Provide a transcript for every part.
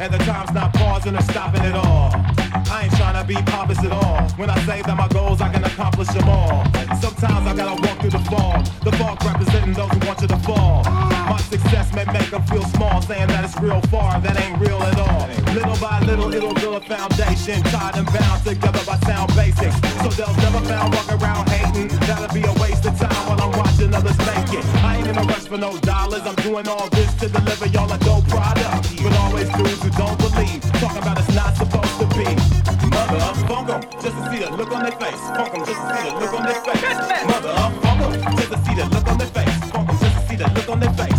And the time's not pausing or stopping at all. I ain't trying to be pompous at all. When I say that my goals, I can accomplish them all. Sometimes I gotta walk through the fog. The fog representing those who want you to fall. My success may make them feel small, saying that it's real far, that ain't real at all. Little by little, it'll build a foundation, tied and bound together by sound basics. So they'll never found walk around hating. That'll be a waste of time while I'm watching others make it. I ain't in a rush for no dollars. I'm doing all this to deliver y'all a dope product. But always dudes who don't believe, talk about it's not supposed to be. Mother of funk just to see the look on their face. Funk just to see the look on their face. Mother of funk just to see the look on their face. Funk just to see the look on their face.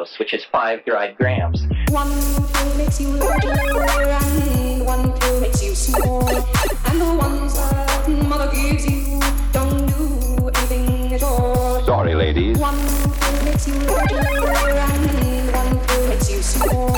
dose, which is five dried grams. One pill makes you larger and one pill makes you small. And the ones that mother gives you don't do anything at all. Sorry, ladies. One pill makes you larger and one pill makes you small.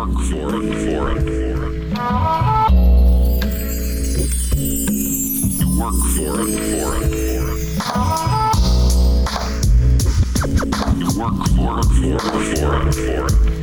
Work for it. For it. You work for it. For it. You work for it. For it. For it. For it.